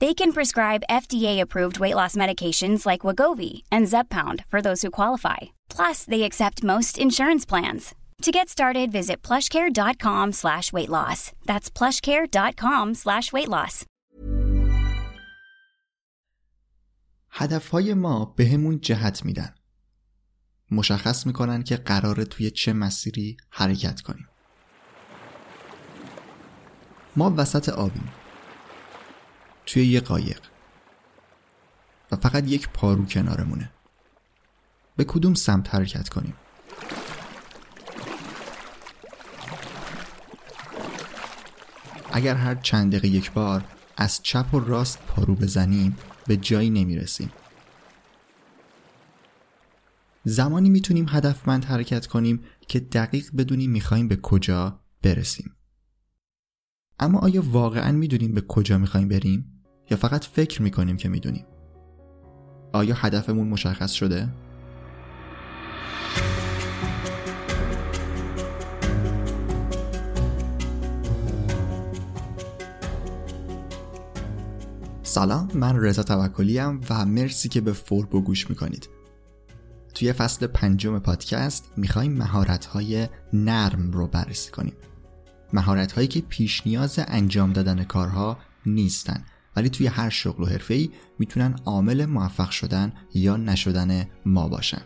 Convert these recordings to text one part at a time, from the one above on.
They can prescribe FDA-approved weight loss medications like Wagovi and Zepbound for those who qualify. Plus, they accept most insurance plans. To get started, visit plushcare.com slash weight loss. That's plushcare.com slash weight loss. هدفهای ما بهمون جهت میدن. مشخص میکنن که قراره توی چه مسیری حرکت کنیم. ما وسط آبیم. توی یه قایق. و فقط یک پارو کنارمونه. به کدوم سمت حرکت کنیم؟ اگر هر چند دقیقه یک بار از چپ و راست پارو بزنیم به جایی نمی‌رسیم زمانی می‌تونیم هدفمند حرکت کنیم که دقیق بدونیم می‌خوایم به کجا برسیم اما آیا واقعا می‌دونیم به کجا می‌خوایم بریم؟ یا فقط فکر می‌کنیم که می‌دونیم؟ آیا هدفمون مشخص شده؟ سلام من رضا توکلی و مرسی که به فوربو گوش می‌کنید. توی فصل پنجم پادکست می‌خوایم مهارت های نرم رو بررسی کنیم. مهارت هایی که پیش نیاز انجام دادن کارها نیستن. ولی توی هر شغل و حرفه ای می‌تونن عامل موفق شدن یا نشدن ما باشن.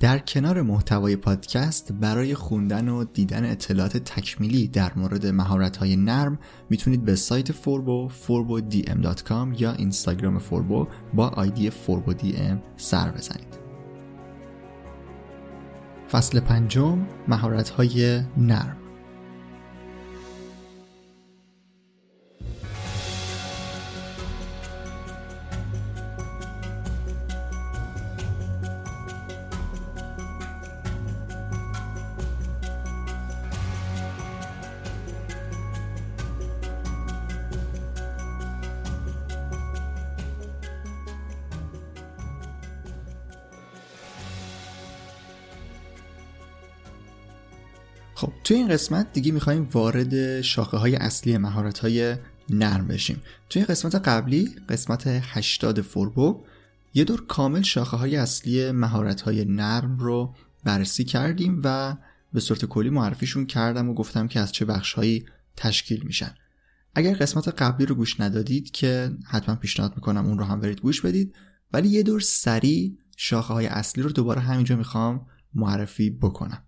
در کنار محتوای پادکست برای خوندن و دیدن اطلاعات تکمیلی در مورد مهارت‌های نرم می‌تونید به سایت فوربو forbodm.com یا اینستاگرام فوربو با آیدی فوربودیم سر بزنید. فصل پنجم مهارت‌های نرم. قسمت دیگه می‌خوایم وارد شاخه های اصلی مهارت های نرم بشیم. توی قسمت قبلی قسمت 80 فوربو یه دور کامل شاخه های اصلی مهارت های نرم رو بررسی کردیم و به صورت کلی معرفیشون کردم و گفتم که از چه بخش هایی تشکیل میشن. اگر قسمت قبلی رو گوش ندادید که حتما پیشنهاد می‌کنم اون رو هم برید گوش بدید. ولی یه دور سریع شاخه های اصلی رو دوباره همینجا می‌خوام معرفی بکنم.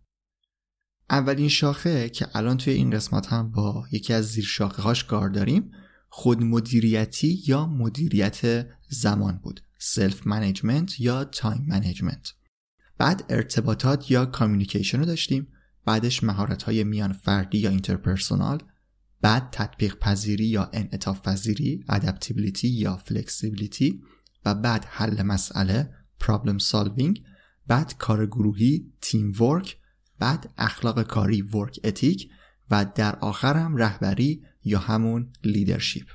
اولین شاخه که الان توی این قسمت هم با یکی از زیر شاخه هاش کار داریم خود مدیریتی یا مدیریت زمان بود. self management یا time management بعد ارتباطات یا communication رو داشتیم بعدش مهارت های میان فردی یا interpersonal بعد تطبیق پذیری یا انعطاف پذیری adaptability یا flexibility و بعد حل مسئله problem solving بعد کار گروهی teamwork بعد اخلاق کاری work ethic و در آخر هم رهبری یا همون leadership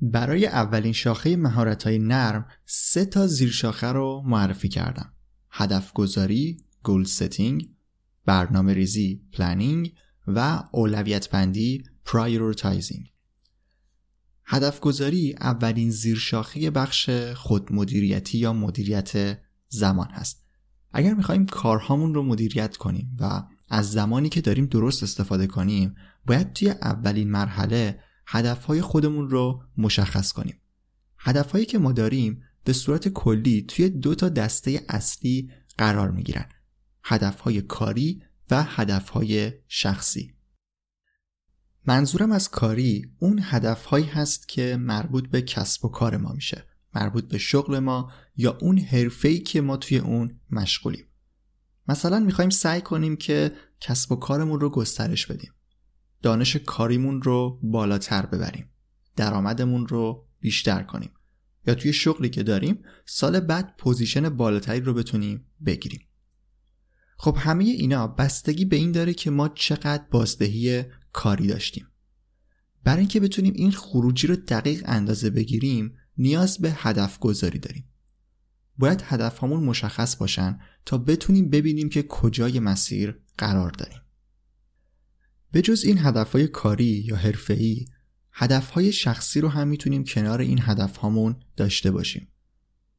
برای اولین شاخه مهارت های نرم سه تا زیر شاخه رو معرفی کردم. هدف گذاری goal setting برنامه ریزی planning و اولویت بندی prioritizing هدف گذاری اولین زیرشاخه بخش خودمدیریتی یا مدیریت زمان هست. اگر می‌خوایم کارهامون رو مدیریت کنیم و از زمانی که داریم درست استفاده کنیم باید توی اولین مرحله هدفهای خودمون رو مشخص کنیم. هدفهایی که ما داریم به صورت کلی توی دو تا دسته اصلی قرار می‌گیرن. هدفهای کاری و هدفهای شخصی. منظورم از کاری اون هدفهایی هست که مربوط به کسب و کار ما میشه. مربوط به شغل ما یا اون حرفه‌ای که ما توی اون مشغولیم. مثلا می‌خوایم سعی کنیم که کسب و کارمون رو گسترش بدیم. دانش کاریمون رو بالاتر ببریم. درآمدمون رو بیشتر کنیم. یا توی شغلی که داریم سال بعد پوزیشن بالاتری رو بتونیم بگیریم. خب همه اینا بستگی به این داره که ما چقدر بازدهی کاری داشتیم. برای اینکه بتونیم این خروجی رو دقیق اندازه بگیریم نیاز به هدف گذاری داریم. باید هدف همون مشخص باشن تا بتونیم ببینیم که کجای مسیر قرار داریم. به جز این هدفهای کاری یا حرفه‌ای هدفهای شخصی رو هم می‌تونیم کنار این هدف هامون داشته باشیم.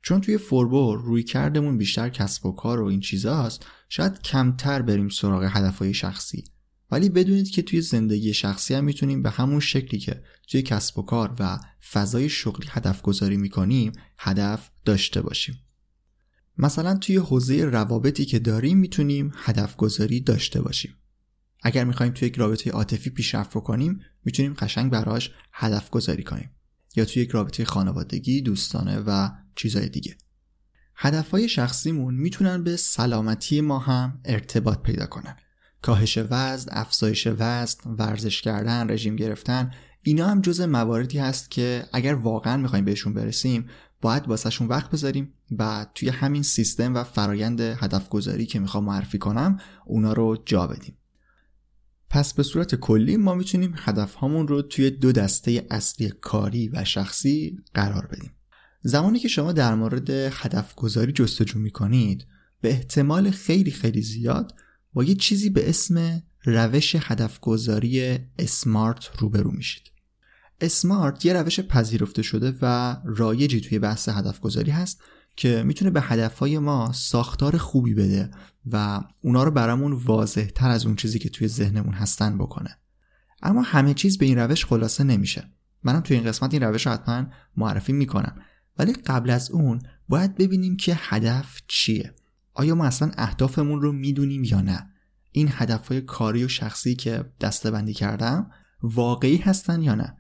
چون توی فوربو روی کردمون بیشتر کسب و کار و این چیزاست شاید کمتر بریم سراغ هدفهای شخصی. ولی بدونید که توی زندگی شخصی هم می‌تونیم به همون شکلی که توی کسب و کار و فضای شغلی هدف گذاری می‌کنیم هدف داشته باشیم. مثلا توی حوزه روابطی که داریم می‌تونیم هدف گذاری داشته باشیم. اگر می‌خوایم توی یک رابطه عاطفی پیشرفت کنیم می‌تونیم قشنگ براش هدف گذاری کنیم. یا توی یک رابطه خانوادگی دوستانه و چیزای دیگه. هدفهای شخصیمون می‌تونن به سلامتی ما هم ارتباط پیدا کنن. کاهش وزن، افزایش وزن، ورزش کردن، رژیم گرفتن اینا هم جز مواردی هست که اگر واقعا می‌خوایم بهشون برسیم باید واسهشون وقت بذاریم و توی همین سیستم و فرایند هدف گذاری که می‌خوام معرفی کنم اونا رو جا بدیم. پس به صورت کلی ما می‌تونیم هدف هامون رو توی دو دسته اصلی کاری و شخصی قرار بدیم. زمانی که شما در مورد هدف گذاری جستجو می‌کنید به احتمال خیلی خیلی زیاد با یه چیزی به اسم روش هدف گذاری اسمارت روبرو میشید. اسمارت یه روش پذیرفته شده و رایجی توی بحث هدف گذاری هست که می‌تونه به هدفهای ما ساختار خوبی بده و اونا رو برامون واضح تر از اون چیزی که توی ذهنمون هستن بکنه. اما همه چیز به این روش خلاصه نمیشه. منم توی این قسمت این روش رو حتما معرفی می‌کنم. ولی قبل از اون باید ببینیم که هدف چیه. آیا ما اصلا اهدافمون رو می‌دونیم یا نه؟ این هدفهای کاری و شخصی که دستبندی کردم واقعی هستن یا نه؟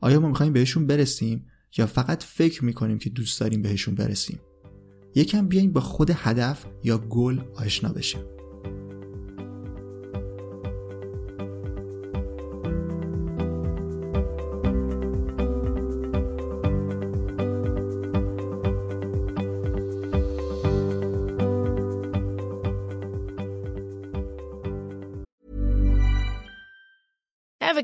آیا ما می‌خوایم بهشون برسیم یا فقط فکر می‌کنیم که دوست داریم بهشون برسیم؟ یکم بیایم با خود هدف یا گل آشنا بشیم.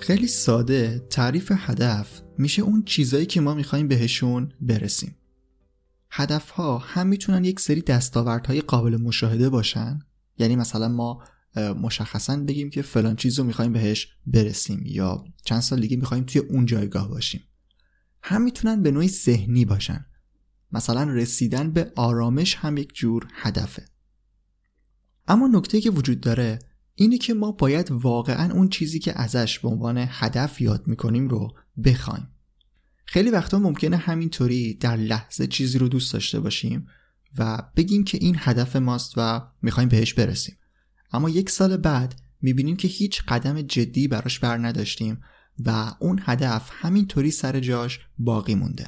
خیلی ساده تعریف هدف میشه اون چیزایی که ما می‌خوایم بهشون برسیم. هدف ها هم می‌تونن یک سری دستاوردهای قابل مشاهده باشن. یعنی مثلا ما مشخصا بگیم که فلان چیز رو می‌خوایم بهش برسیم یا چند سال دیگه می‌خوایم توی اون جایگاه باشیم. هم می‌تونن به نوعی ذهنی باشن. مثلا رسیدن به آرامش هم یک جور هدفه. اما نکته که وجود داره اینه که ما باید واقعا اون چیزی که ازش به عنوان هدف یاد می‌کنیم رو بخوایم. خیلی وقتا ممکنه همینطوری در لحظه چیزی رو دوست داشته باشیم و بگیم که این هدف ماست و می‌خوایم بهش برسیم. اما یک سال بعد می‌بینیم که هیچ قدم جدی براش بر نداشتیم و اون هدف همینطوری سر جاش باقی مونده.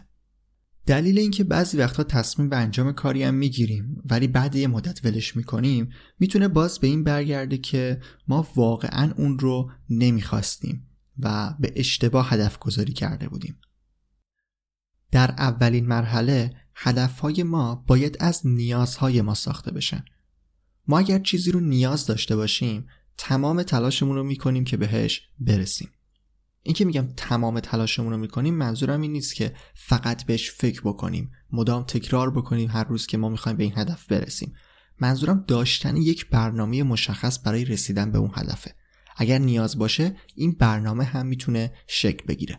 دلیل اینکه بعضی وقتها تصمیم به انجام کاری هم می‌گیریم ولی بعد یه مدت ولش می‌کنیم می‌تونه باز به این برگرده که ما واقعا اون رو نمی‌خواستیم و به اشتباه هدف گذاری کرده بودیم. در اولین مرحله هدفهای ما باید از نیازهای ما ساخته بشن. ما اگر چیزی رو نیاز داشته باشیم تمام تلاشمون رو می‌کنیم که بهش برسیم. این که میگم تمام تلاشمون رو می‌کنیم منظورم این نیست که فقط بهش فکر بکنیم مدام تکرار بکنیم هر روز که ما می‌خوایم به این هدف برسیم. منظورم داشتن یک برنامه مشخص برای رسیدن به اون هدفه. اگر نیاز باشه این برنامه هم می‌تونه شکل بگیره.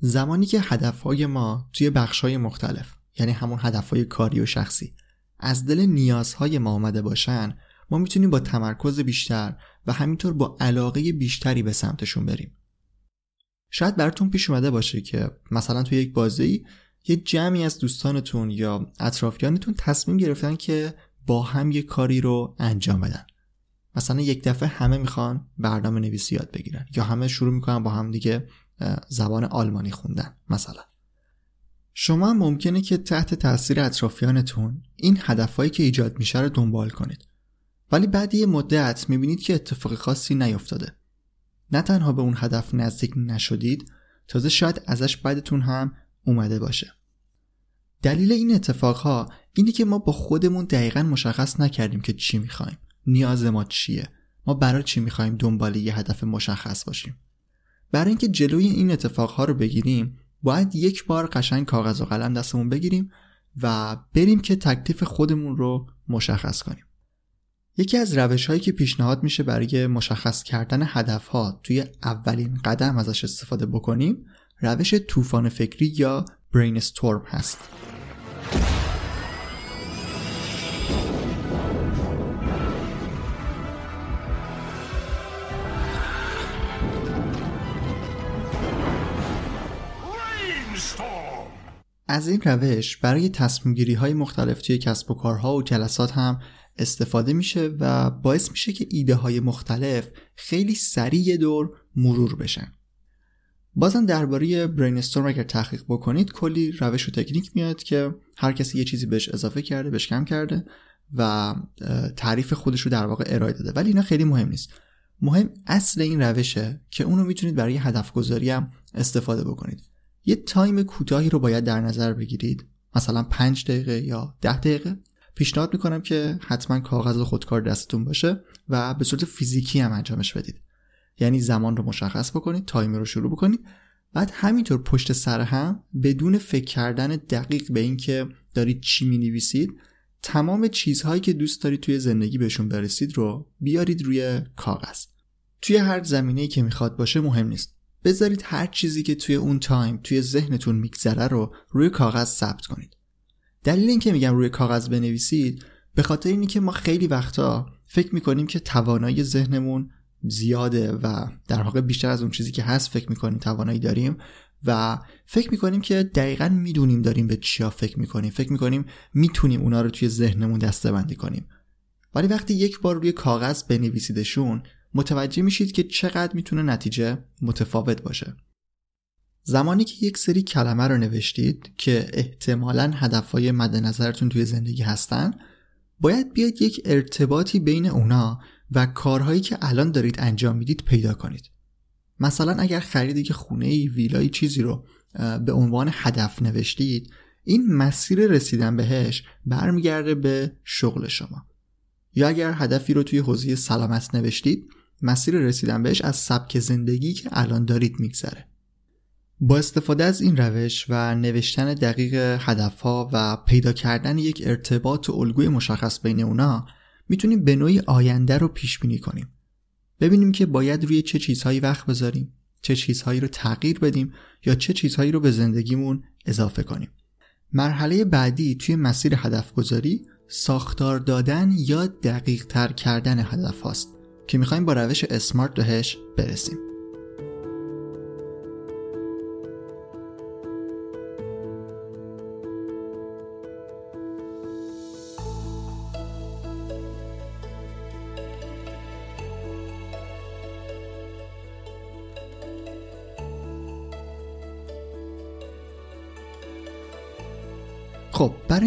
زمانی که هدفهای ما توی بخشهای مختلف یعنی همون هدفهای کاری و شخصی از دل نیازهای ما آمده باشن ما می‌تونیم با تمرکز بیشتر و همینطور با علاقه بیشتری به سمتشون بریم. شاید براتون پیش اومده باشه که مثلا توی یک بازی یه جمعی از دوستانتون یا اطرافیانتون تصمیم گرفتن که با هم یه کاری رو انجام بدن. مثلا یک دفعه همه می‌خوان برنامه نویسی یاد بگیرن یا همه شروع می‌کنن با هم دیگه زبان آلمانی خوندن مثلا. شما ممکنه که تحت تاثیر اطرافیانتون این هدفهایی که ایجاد میشه رو دنبال کنید. ولی بعد یه مدت می‌بینید که اتفاق خاصی نیفتاده. نه تنها به اون هدف نزدیک نشدید تازه شاید ازش بعدتون هم اومده باشه. دلیل این اتفاقها اینه که ما با خودمون دقیقا مشخص نکردیم که چی می‌خوایم. نیاز ما چیه؟ ما برای چی می‌خوایم دنبال یه هدف مشخص باشیم؟ برای اینکه جلوی این اتفاقها رو بگیریم باید یک بار قشنگ کاغذ و قلم دستمون بگیریم و بریم که تکلیف خودمون رو مشخص کنیم. یکی از روش هایی که پیشنهاد میشه برای مشخص کردن هدف ها توی اولین قدم ازش استفاده بکنیم روش طوفان فکری یا برینستورم هست. از این روش برای تصمیم گیری های مختلف توی کسب و کارها و جلسات هم استفاده میشه و باعث میشه که ایده های مختلف خیلی سریع دور مرور بشن. بازم درباره برینستورم اگر تحقیق بکنید کلی روش و تکنیک میاد که هر کسی یه چیزی بهش اضافه کرده بهش کم کرده و تعریف خودش رو در واقع ارائه داده. ولی اینا خیلی مهم نیست. مهم اصل این روشه که اونو می‌تونید برای هدف گذاری هم استفاده بکنید. یه تایم کوتاهی رو باید در نظر بگیرید. مثلا 5 دقیقه یا 10 دقیقه. پیشنهاد می‌کنم که حتما کاغذ و خودکار دستتون باشه و به صورت فیزیکی هم انجامش بدید. یعنی زمان رو مشخص بکنید timer رو شروع بکنید. بعد همینطور پشت سر هم بدون فکر کردن دقیق به اینکه دارید چی می نویسید تمام چیزهایی که دوست دارید توی زندگی بهشون برسید رو بیارید روی کاغذ. توی هر زمینه‌ای که می‌خواد باشه مهم نیست. بذارید هر چیزی که توی اون time توی ذهنتون میگذره رو روی کاغذ ثبت کنید. دلیل اینکه میگم روی کاغذ بنویسید به خاطر اینی که ما خیلی وقتا فکر می‌کنیم که توانایی ذهنمون زیاده و در واقع بیشتر از اون چیزی که هست فکر می‌کنیم توانایی داریم و فکر می‌کنیم که دقیقا می‌دونیم داریم به چیا فکر می‌کنیم. فکر می‌کنیم می‌تونیم اونا رو توی ذهنمون دسته بندی کنیم. ولی وقتی یک بار روی کاغذ بنویسیدشون متوجه میشید که چقدر می‌تونه نتیجه متفاوت باشه. زمانی که یک سری کلمه رو نوشتید که احتمالا هدفهای مد نظرتون توی زندگی هستن باید بیاید یک ارتباطی بین اونا و کارهایی که الان دارید انجام می‌دید پیدا کنید. مثلا اگر خریدی که خونه ای ویلای چیزی رو به عنوان هدف نوشتید این مسیر رسیدن بهش برمیگرده به شغل شما. یا اگر هدفی رو توی حوزه سلامت نوشتید مسیر رسیدن بهش از سبک زندگی که الان دارید میگذره. با استفاده از این روش و نوشتن دقیق هدفها و پیدا کردن یک ارتباط و الگوی مشخص بین اونا می‌تونیم به نوعی آینده رو پیش بینی کنیم. ببینیم که باید روی چه چیزهایی وقت بذاریم چه چیزهایی رو تغییر بدیم یا چه چیزهایی رو به زندگیمون اضافه کنیم. مرحله بعدی توی مسیر هدف گذاری ساختار دادن یا دقیق تر کردن هدف هاست که می‌خوایم با روش اسمارت بهش برسیم.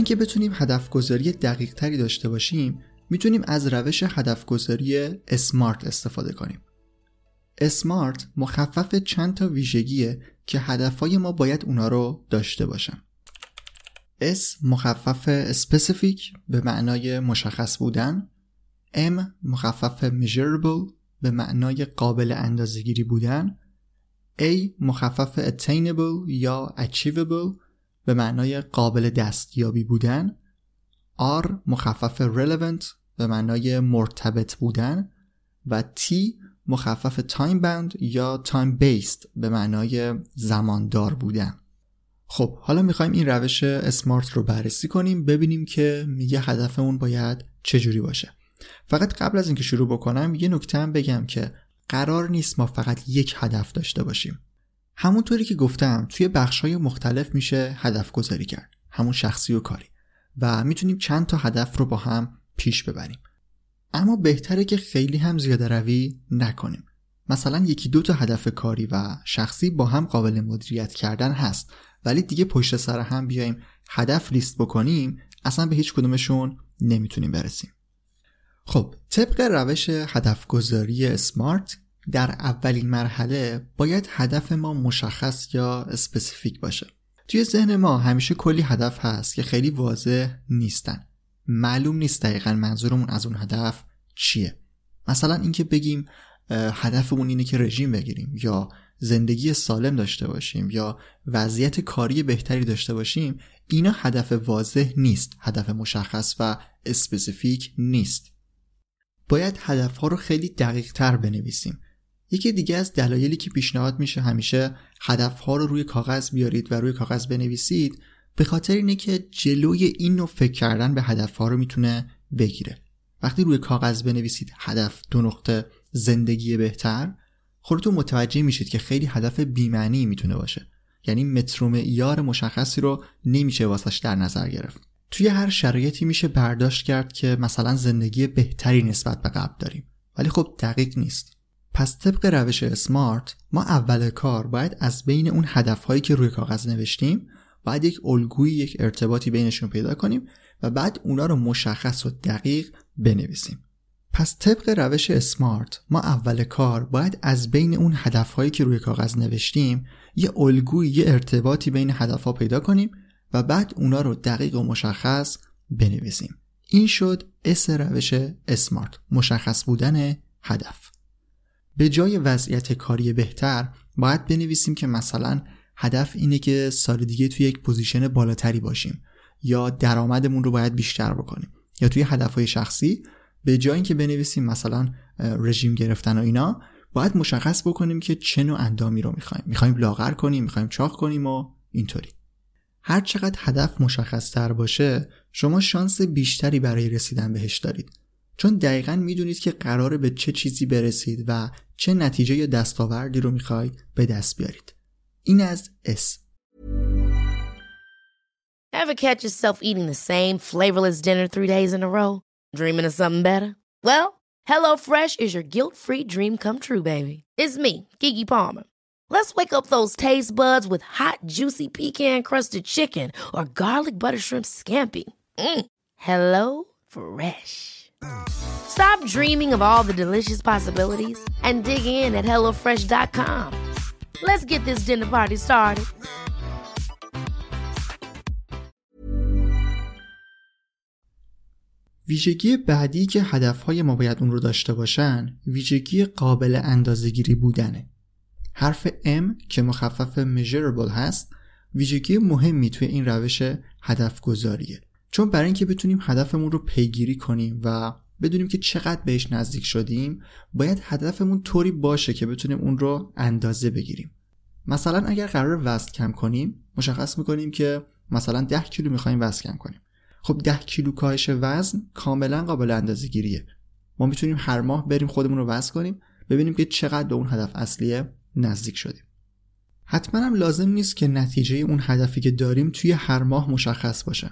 اینکه بتونیم هدف گذاری دقیق تری داشته باشیم می‌تونیم از روش هدف گذاری اسمارت استفاده کنیم. اسمارت مخفف چند تا ویژگیه که هدفهای ما باید اونا رو داشته باشن. S مخفف specific به معنای مشخص بودن. M مخفف measurable به معنای قابل اندازگیری بودن. A مخفف attainable یا achievable به معنای قابل دستیابی بودن R مخفف relevant به معنای مرتبط بودن و T مخفف time bound یا time based به معنای زماندار بودن. خب حالا می‌خوایم این روش اسمارت رو بررسی کنیم ببینیم که میگه هدفمون باید چجوری باشه. فقط قبل از اینکه شروع بکنم یه نکته هم بگم که قرار نیست ما فقط یک هدف داشته باشیم. همونطوری که گفتم توی های مختلف میشه هدف گذاری کرد. همون شخصی و کاری. و می‌تونیم چند تا هدف رو با هم پیش ببریم. اما بهتره که خیلی هم زیاده روی نکنیم. مثلا یکی دو تا هدف کاری و شخصی با هم قابل مدیریت کردن هست. ولی دیگه پشت سر هم بیایم هدف لیست بکنیم اصلا به هیچ کدومشون نمی‌تونیم برسیم. خب طبق روش هدف گذاری اسمارت در اولین مرحله باید هدف ما مشخص یا specific باشه. توی ذهن ما همیشه کلی هدف هست که خیلی واضح نیستن. معلوم نیست دقیقا منظورمون از اون هدف چیه. مثلا اینکه بگیم هدفمون اینه که رژیم بگیریم یا زندگی سالم داشته باشیم یا وضعیت کاری بهتری داشته باشیم اینا هدف واضح نیست هدف مشخص و specific نیست. باید هدفها رو خیلی دقیق تر بنویسیم. یکی دیگه از دلایلی که پیشنهاد میشه همیشه هدفها رو روی کاغذ بیارید و روی کاغذ بنویسید به خاطر اینه که جلوی این نوع فکر کردن به هدفها رو می‌تونه بگیره. وقتی روی کاغذ بنویسید هدف دو نقطه زندگی بهتر خودتون متوجه میشید که خیلی هدف بیمعنی می‌تونه باشه. یعنی متر معیار مشخصی رو نمیشه واسش در نظر گرفت. توی هر شرایطی میشه برداشت کرد که مثلا زندگی بهتری نسبت به قبل داریم. ولی خب دقیق نیست. پس طبق روش اسمارت ما اول کار باید از بین اون هدفهایی که روی کاغذ نوشتیم باید یک الگویی یک ارتباطی بینشون پیدا کنیم و بعد اونا رو مشخص و دقیق بنویسیم. پس طبق روش اسمارت ما اول کار باید از بین اون هدفهایی که روی کاغذ نوشتیم یه الگویی یه ارتباطی بین هدفها پیدا کنیم و بعد اونا رو دقیق و مشخص بنویسیم. این شد S روش SMART مشخص بودن هدف. به جای وضعیت کاری بهتر باید بنویسیم که مثلا هدف اینه که سال دیگه توی یک position بالاتری باشیم یا درآمدمون رو باید بیشتر بکنیم یا توی هدفهای شخصی به جای اینکه بنویسیم مثلا رژیم گرفتن و اینا باید مشخص بکنیم که چه نوع اندامی رو می‌خوایم. می‌خوایم لاغر کنیم می‌خوایم چاق کنیم و اینطوری. هر چقدر هدف مشخص تر باشه شما شانس بیشتری برای رسیدن بهش دارید. چون دقیقا می‌دونید که قراره به چه چیزی برسید و چه نتیجه یا دستاوردی رو می‌خواید به دست بیارید این از اس Ever catch yourself eating the same flavorless dinner three days in a row? Dreaming of something better? Well, HelloFresh is your guilt-free dream come true, baby. It's me, Kiki Palmer. Let's wake up those taste buds with hot, juicy pecan-crusted chicken or garlic butter shrimp scampi. Mm. Hello Fresh. Stop dreaming of all the delicious possibilities and dig in at HelloFresh.com. Let's get this dinner party started. ویژگی بعدی که هدفهای ما باید اون رو داشته باشن ویژگی قابل اندازهگیری بودنه حرف M که مخفف measurable هست ویژگی مهمی توی این روش هدف گذاریه چون برای اینکه بتونیم هدفمون رو پیگیری کنیم و بدونیم که چقدر بهش نزدیک شدیم باید هدفمون طوری باشه که بتونیم اون رو اندازه بگیریم. مثلا اگر قرار وزن کم کنیم مشخص می‌کنیم که مثلا 10 کیلو می‌خوایم وزن کم کنیم. خب 10 کیلو کاهش وزن کاملا قابل اندازه گیریه ما می‌تونیم هر ماه بریم خودمون رو وزن کنیم ببینیم که چقدر به اون هدف اصلیه نزدیک شدیم. حتما هم لازم نیست که نتیجه اون هدفی که داریم توی هر ماه مشخص باشه.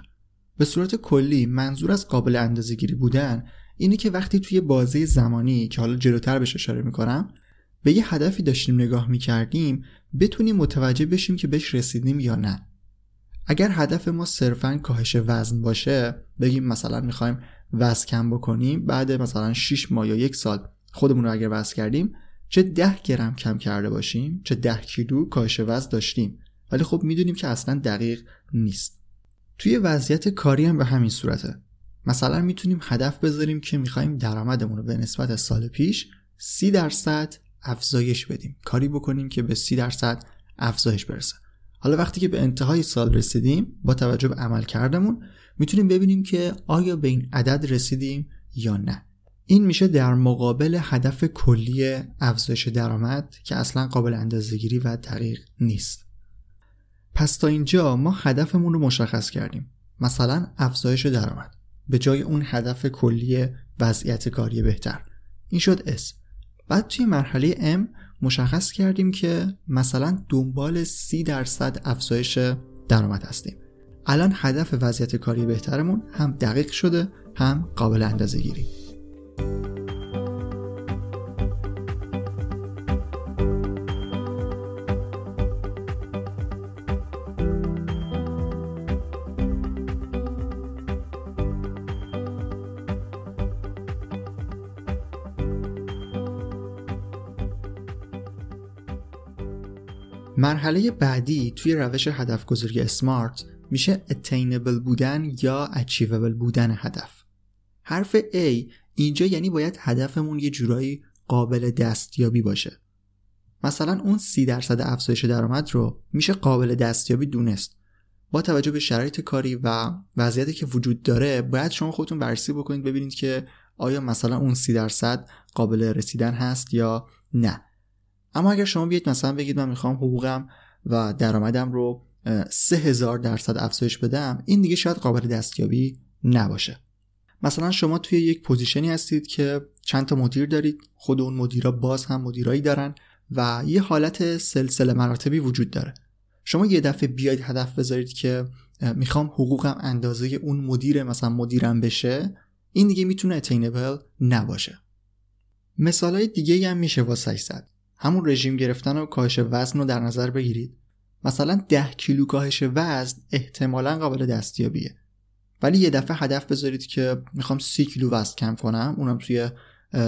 به صورت کلی منظور از قابل اندازه گیری بودن اینه که وقتی توی بازه زمانی که حالا جلوتر بهش اشاره می‌کنم به یه هدفی داشتیم نگاه می‌کردیم بتونیم متوجه بشیم که بهش رسیدیم یا نه. اگر هدف ما صرفا کاهش وزن باشه بگیم مثلا می‌خوایم وزن کم بکنیم بعد مثلا 6 ماه یا یک سال خودمون رو اگر وزن کردیم چه 10 گرم کم کرده باشیم چه 10 کیلو کاهش وزن داشتیم. ولی خب می‌دونیم که اصلا دقیق نیست. توی وضعیت کاری هم به همین صورته. مثلا می‌تونیم هدف بذاریم که می‌خوایم درآمدمون رو به نسبت سال پیش 30 درصد افزایش بدیم. کاری بکنیم که به 30 درصد افزایش برسه. حالا وقتی که به انتهای سال رسیدیم با توجه به عمل کردمون می‌تونیم ببینیم که آیا به این عدد رسیدیم یا نه. این میشه در مقابل هدف کلی افزایش درآمد که اصلا قابل اندازهگیری و دقیق نیست. پس تا اینجا ما هدفمون رو مشخص کردیم. مثلا افزایش درآمد. به جای اون هدف کلی وضعیت کاری بهتر. این شد S. بعد توی مرحله M مشخص کردیم که مثلا دنبال 30 درصد افزایش درآمد هستیم. الان هدف وضعیت کاری بهترمون هم دقیق شده هم قابل اندازه گیری مرحله بعدی توی روش هدف گذاری اسمارت میشه attainable بودن یا achievable بودن هدف. حرف A اینجا یعنی باید هدفمون یه جورایی قابل دستیابی باشه. مثلا اون سی درصد افزایش درآمد رو میشه قابل دستیابی دونست. با توجه به شرایط کاری و وضعیتی که وجود داره باید شما خودتون بررسی بکنید ببینید که آیا مثلا اون سی درصد قابل رسیدن هست یا نه. اما اگر شما بیاید مثلا بگید من می‌خوام حقوقم و درآمدم رو سه هزار درصد افزایش بدم این دیگه شاید قابل دستیابی نباشه. مثلا شما توی یک پوزیشنی هستید که چند تا مدیر دارید خود اون مدیرا باز هم مدیرایی دارن و یه حالت سلسله مراتبی وجود داره. شما یه دفعه بیاید هدف بذارید که می‌خوام حقوقم اندازه اون مدیر مثلا مدیرم بشه این دیگه می‌تونه اتینبل نباشه. مثالای دیگه هم میشه واسه همون رژیم گرفتن و کاهش وزن رو در نظر بگیرید. مثلا 10 کیلو کاهش وزن احتمالا قابل دستیابیه. ولی یه دفعه هدف بذارید که می‌خوام 30 کیلو وزن کم کنم اونم توی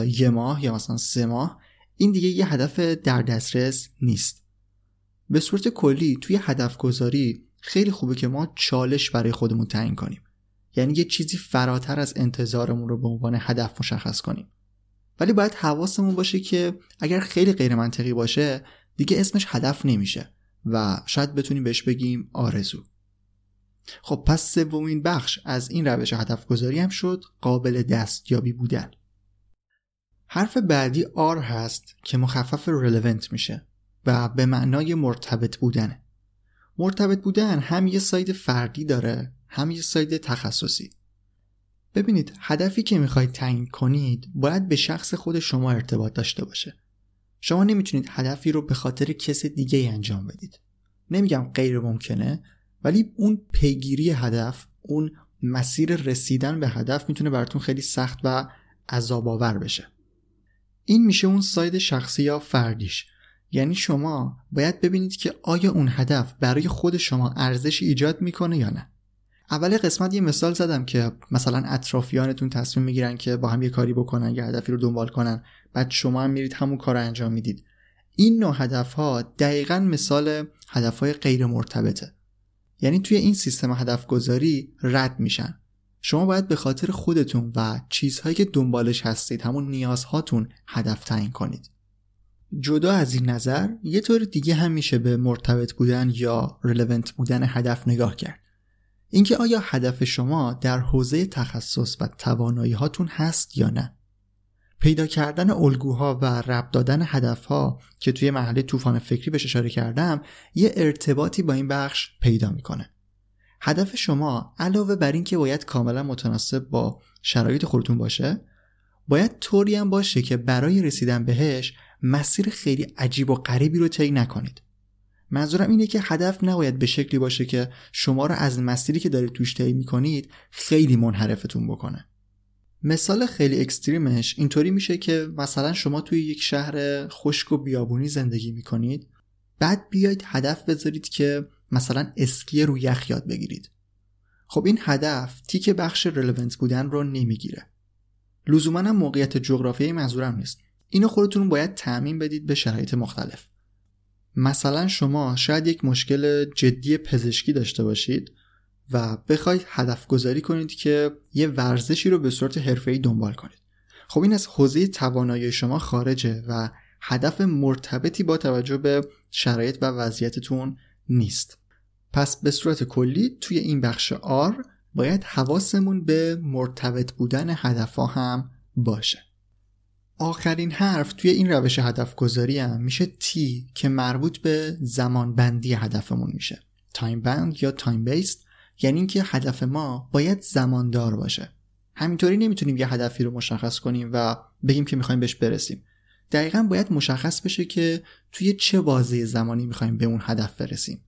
یه ماه یا مثلا سه ماه این دیگه یه هدف در دسترس نیست. به صورت کلی توی هدف گذاری خیلی خوبه که ما چالش برای خودمون تعیین کنیم. یعنی یه چیزی فراتر از انتظارمون رو به عنوان هدف مشخص کنیم. ولی باید حواسمون باشه که اگر خیلی غیر منطقی باشه دیگه اسمش هدف نمیشه و شاید بتونیم بهش بگیم آرزو. خب پس سومین بخش از این روش هدف گذاری هم شد قابل دستیابی بودن. حرف بعدی آر هست که مخفف relevant میشه و به معنای مرتبط بودنه. مرتبط بودن هم یه side فردی داره هم یه side تخصصی. ببینید هدفی که می‌خواید تعیین کنید باید به شخص خود شما ارتباط داشته باشه. شما نمی‌تونید هدفی رو به خاطر کس دیگه انجام بدید. نمیگم غیر ممکنه ولی اون پیگیری هدف اون مسیر رسیدن به هدف می‌تونه براتون خیلی سخت و عذاب آور بشه. این میشه اون side شخصی یا فردیش. یعنی شما باید ببینید که آیا اون هدف برای خود شما ارزش ایجاد می‌کنه یا نه. اول قسمت یه مثال زدم که مثلا اطرافیانتون تصمیم می‌گیرن که با هم یه کاری بکنن یه هدفی رو دنبال کنن. بعد شما هم میرید همون کار رو انجام می‌دید. این نوع هدف ها دقیقا مثال هدف های غیر مرتبطه یعنی توی این سیستم هدف گذاری رد میشن. شما باید به خاطر خودتون و چیزهایی که دنبالش هستید همون نیازهاتون هدف تعیین کنید. جدا از این نظر یه طور دیگه هم میشه به مرتبط بودن یا رلوونت بودن هدف نگاه کرد. اینکه آیا هدف شما در حوزه تخصص و توانایی هاتون هست یا نه؟ پیدا کردن الگوها و رب دادن هدفها که توی محله طوفان فکری بهش اشاره کردم یه ارتباطی با این بخش پیدا می‌کنه. هدف شما علاوه بر اینکه باید کاملا متناسب با شرایط خودتون باشه باید طوری هم باشه که برای رسیدن بهش مسیر خیلی عجیب و غریبی رو طی نکنید. منظورم اینه که هدف نباید به شکلی باشه که شما رو از مسیری که دارید توش طی می‌کنید خیلی منحرفتون بکنه. مثال خیلی اکستریمش اینطوری میشه که مثلا شما توی یک شهر خشک و بیابونی زندگی می‌کنید بعد بیاید هدف بذارید که مثلا اسکی رو یخ یاد بگیرید. خب این هدف تیک بخش رلوونت بودن رو نمی‌گیره. لزوما موقعیت جغرافیایی منظورم نیست. اینو خودتون باید تعمین بدید به شرایط مختلف. مثلا شما شاید یک مشکل جدی پزشکی داشته باشید و بخواید هدف گذاری کنید که یه ورزشی رو به صورت حرفه‌ای دنبال کنید. خب این از حوزه توانایی شما خارجه و هدف مرتبطی با توجه به شرایط و وضعیتتون نیست. پس به صورت کلی توی این بخش R باید حواسمون به مرتبط بودن هدفها هم باشه. آخرین حرف توی این روش هدف گذاری هم میشه T که مربوط به زمان بندی هدفمون میشه. time-bound یا time-based یعنی اینکه هدف ما باید زماندار باشه. همینطوری نمی‌تونیم یه هدفی رو مشخص کنیم و بگیم که می‌خوایم بهش برسیم. دقیقا باید مشخص بشه که توی چه بازه زمانی می‌خوایم به اون هدف برسیم.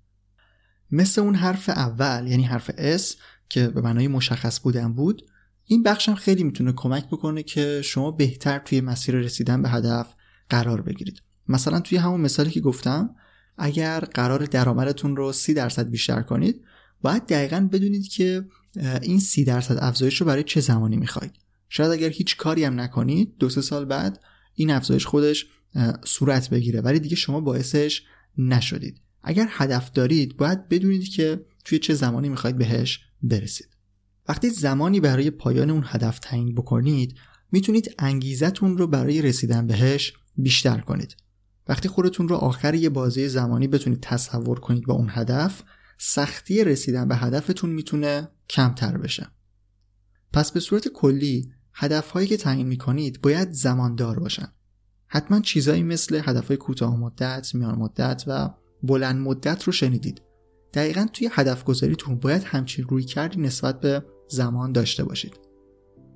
مثل اون حرف اول یعنی حرف S که به معنای مشخص بودن بود این بخشم خیلی می‌تونه کمک بکنه که شما بهتر توی مسیر رسیدن به هدف قرار بگیرید. مثلا توی همون مثالی که گفتم اگر قرار درآمدتون رو سی درصد بیشتر کنید باید دقیقا بدونید که این سی درصد افزایش رو برای چه زمانی می‌خواید. شاید اگر هیچ کاری هم نکنید دو سه سال بعد این افزایش خودش صورت بگیره. ولی دیگه شما باعثش نشدید. اگر هدف دارید باید بدونید که توی چه زمانی می‌خواید بهش برسید. وقتی زمانی برای پایان اون هدف تعیین بکنید می‌تونید انگیزتون رو برای رسیدن بهش بیشتر کنید. وقتی خودتون رو آخر یه بازی زمانی بتونید تصور کنید با اون هدف سختی رسیدن به هدفتون می‌تونه کمتر بشه. پس به صورت کلی هدفهایی که تعیین می‌کنید باید زماندار باشن. حتما چیزایی مثل هدفهای کوتاه مدت، میان مدت و بلند مدت رو شنیدید. دقیقا توی هدف گذاریتون باید همچین روی کردی نسبت به زمان داشته باشید.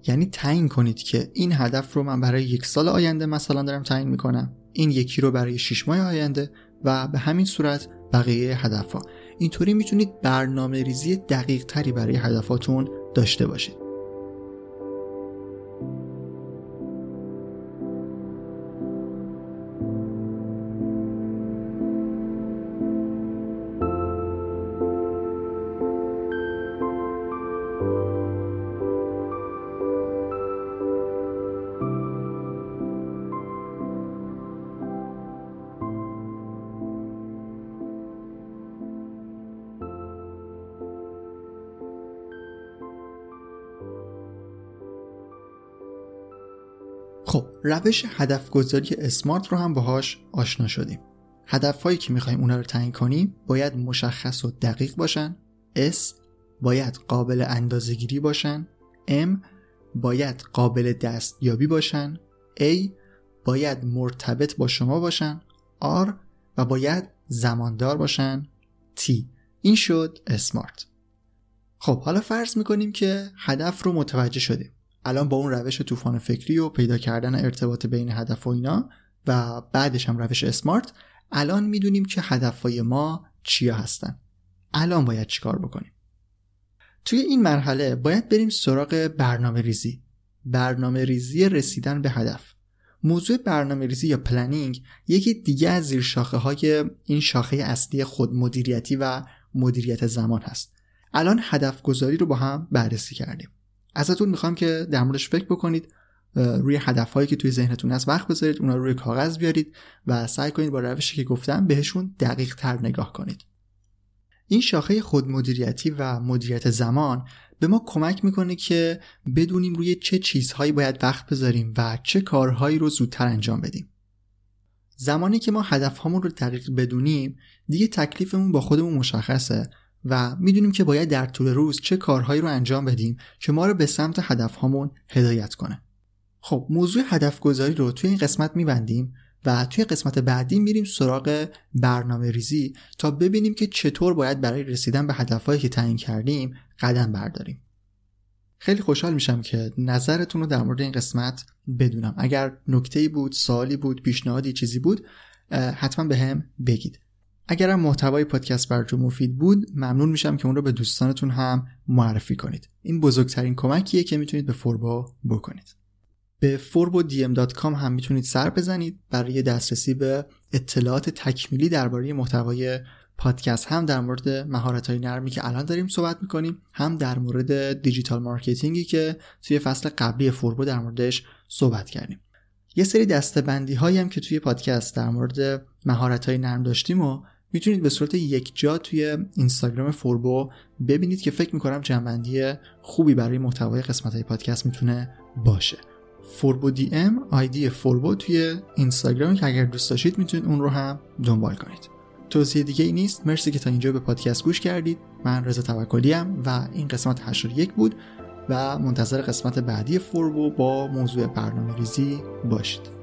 یعنی تعیین کنید که این هدف رو من برای یک سال آینده مثلا دارم تعیین می‌کنم این یکی رو برای 6 ماه آینده و به همین صورت بقیه هدف ها اینطوری می‌تونید برنامه ریزی دقیق تری برای هدفاتون داشته باشید. روش هدف گذاری اسمارت رو هم باهاش آشنا شدیم. هدفهایی که می‌خوایم اونا رو تعیین کنیم باید مشخص و دقیق باشن. S باید قابل اندازهگیری باشن. M باید قابل دستیابی باشن. A باید مرتبط با شما باشن. R و باید زماندار باشن. T. این شد اسمارت. خب حالا فرض می‌کنیم که هدف رو متوجه شدیم. الان با اون روش طوفان فکری و پیدا کردن ارتباط بین هدف و اینا و بعدش هم روش SMART الان می‌دونیم که هدفهای ما چیا هستن. الان باید چیکار بکنیم؟ توی این مرحله باید بریم سراغ برنامه ریزی. برنامه ریزی رسیدن به هدف. موضوع برنامه ریزی یا planning یکی دیگه از زیر شاخه های این شاخه اصلی خود مدیریتی و مدیریت زمان هست. الان هدف گذاری رو با هم بررسی کردیم. ازتون می‌خوام که در موردش فکر بکنید روی هدفهایی که توی ذهنتون هست وقت بذارید اونا رو روی کاغذ بیارید و سعی کنید با روشی که گفتم بهشون دقیق تر نگاه کنید. این شاخه خودمدیریتی و مدیریت زمان به ما کمک می‌کنه که بدونیم روی چه چیزهایی باید وقت بذاریم و چه کارهایی رو زودتر انجام بدیم. زمانی که ما هدفهامون رو دقیق بدونیم دیگه تکلیفمون با خودمون مشخصه و می‌دونیم که باید در طول روز چه کارهایی رو انجام بدیم که ما رو به سمت هدفهامون هدایت کنه. خب موضوع هدف گذاری رو توی این قسمت میبندیم و توی قسمت بعدی میریم سراغ برنامه ریزی تا ببینیم که چطور باید برای رسیدن به هدفهایی که تعیین کردیم قدم برداریم. خیلی خوشحال میشم که نظرتون رو در مورد این قسمت بدونم. اگر نکته بود سوالی بود پیشنهادی چیزی بود حتما به هم بگید. اگرم محتوای پادکست براتون مفید بود ممنون میشم که اون رو به دوستانتون هم معرفی کنید. این بزرگترین کمکیه که می‌تونید به فوربو بکنید. به forbodm.com هم می‌تونید سر بزنید. برای دسترسی به اطلاعات تکمیلی درباره محتوای پادکست هم در مورد مهارت های نرمی که الان داریم صحبت می‌کنیم هم در مورد digital marketing ی که توی فصل قبلی فوربو در موردش صحبت کردیم. یه سری دسته‌بندی هایی هم که توی پادکست در مورد مهارت های نرم داشتیم و می‌تونید به صورت یک جا توی اینستاگرام فوربو ببینید که فکر می‌کنم جمع‌بندی خوبی برای محتوای قسمت های پادکست می‌تونه باشه. فوربو دی ام آیدی فوربو توی اینستاگرام که اگر دوست داشتید می‌تونید اون رو هم دنبال کنید. توضیح دیگه ای نیست. مرسی که تا اینجا به پادکست گوش کردید. من رضا توکلی و این قسمت 81 بود و منتظر قسمت بعدی فوربو با موضوع برنامه ریزی باشید.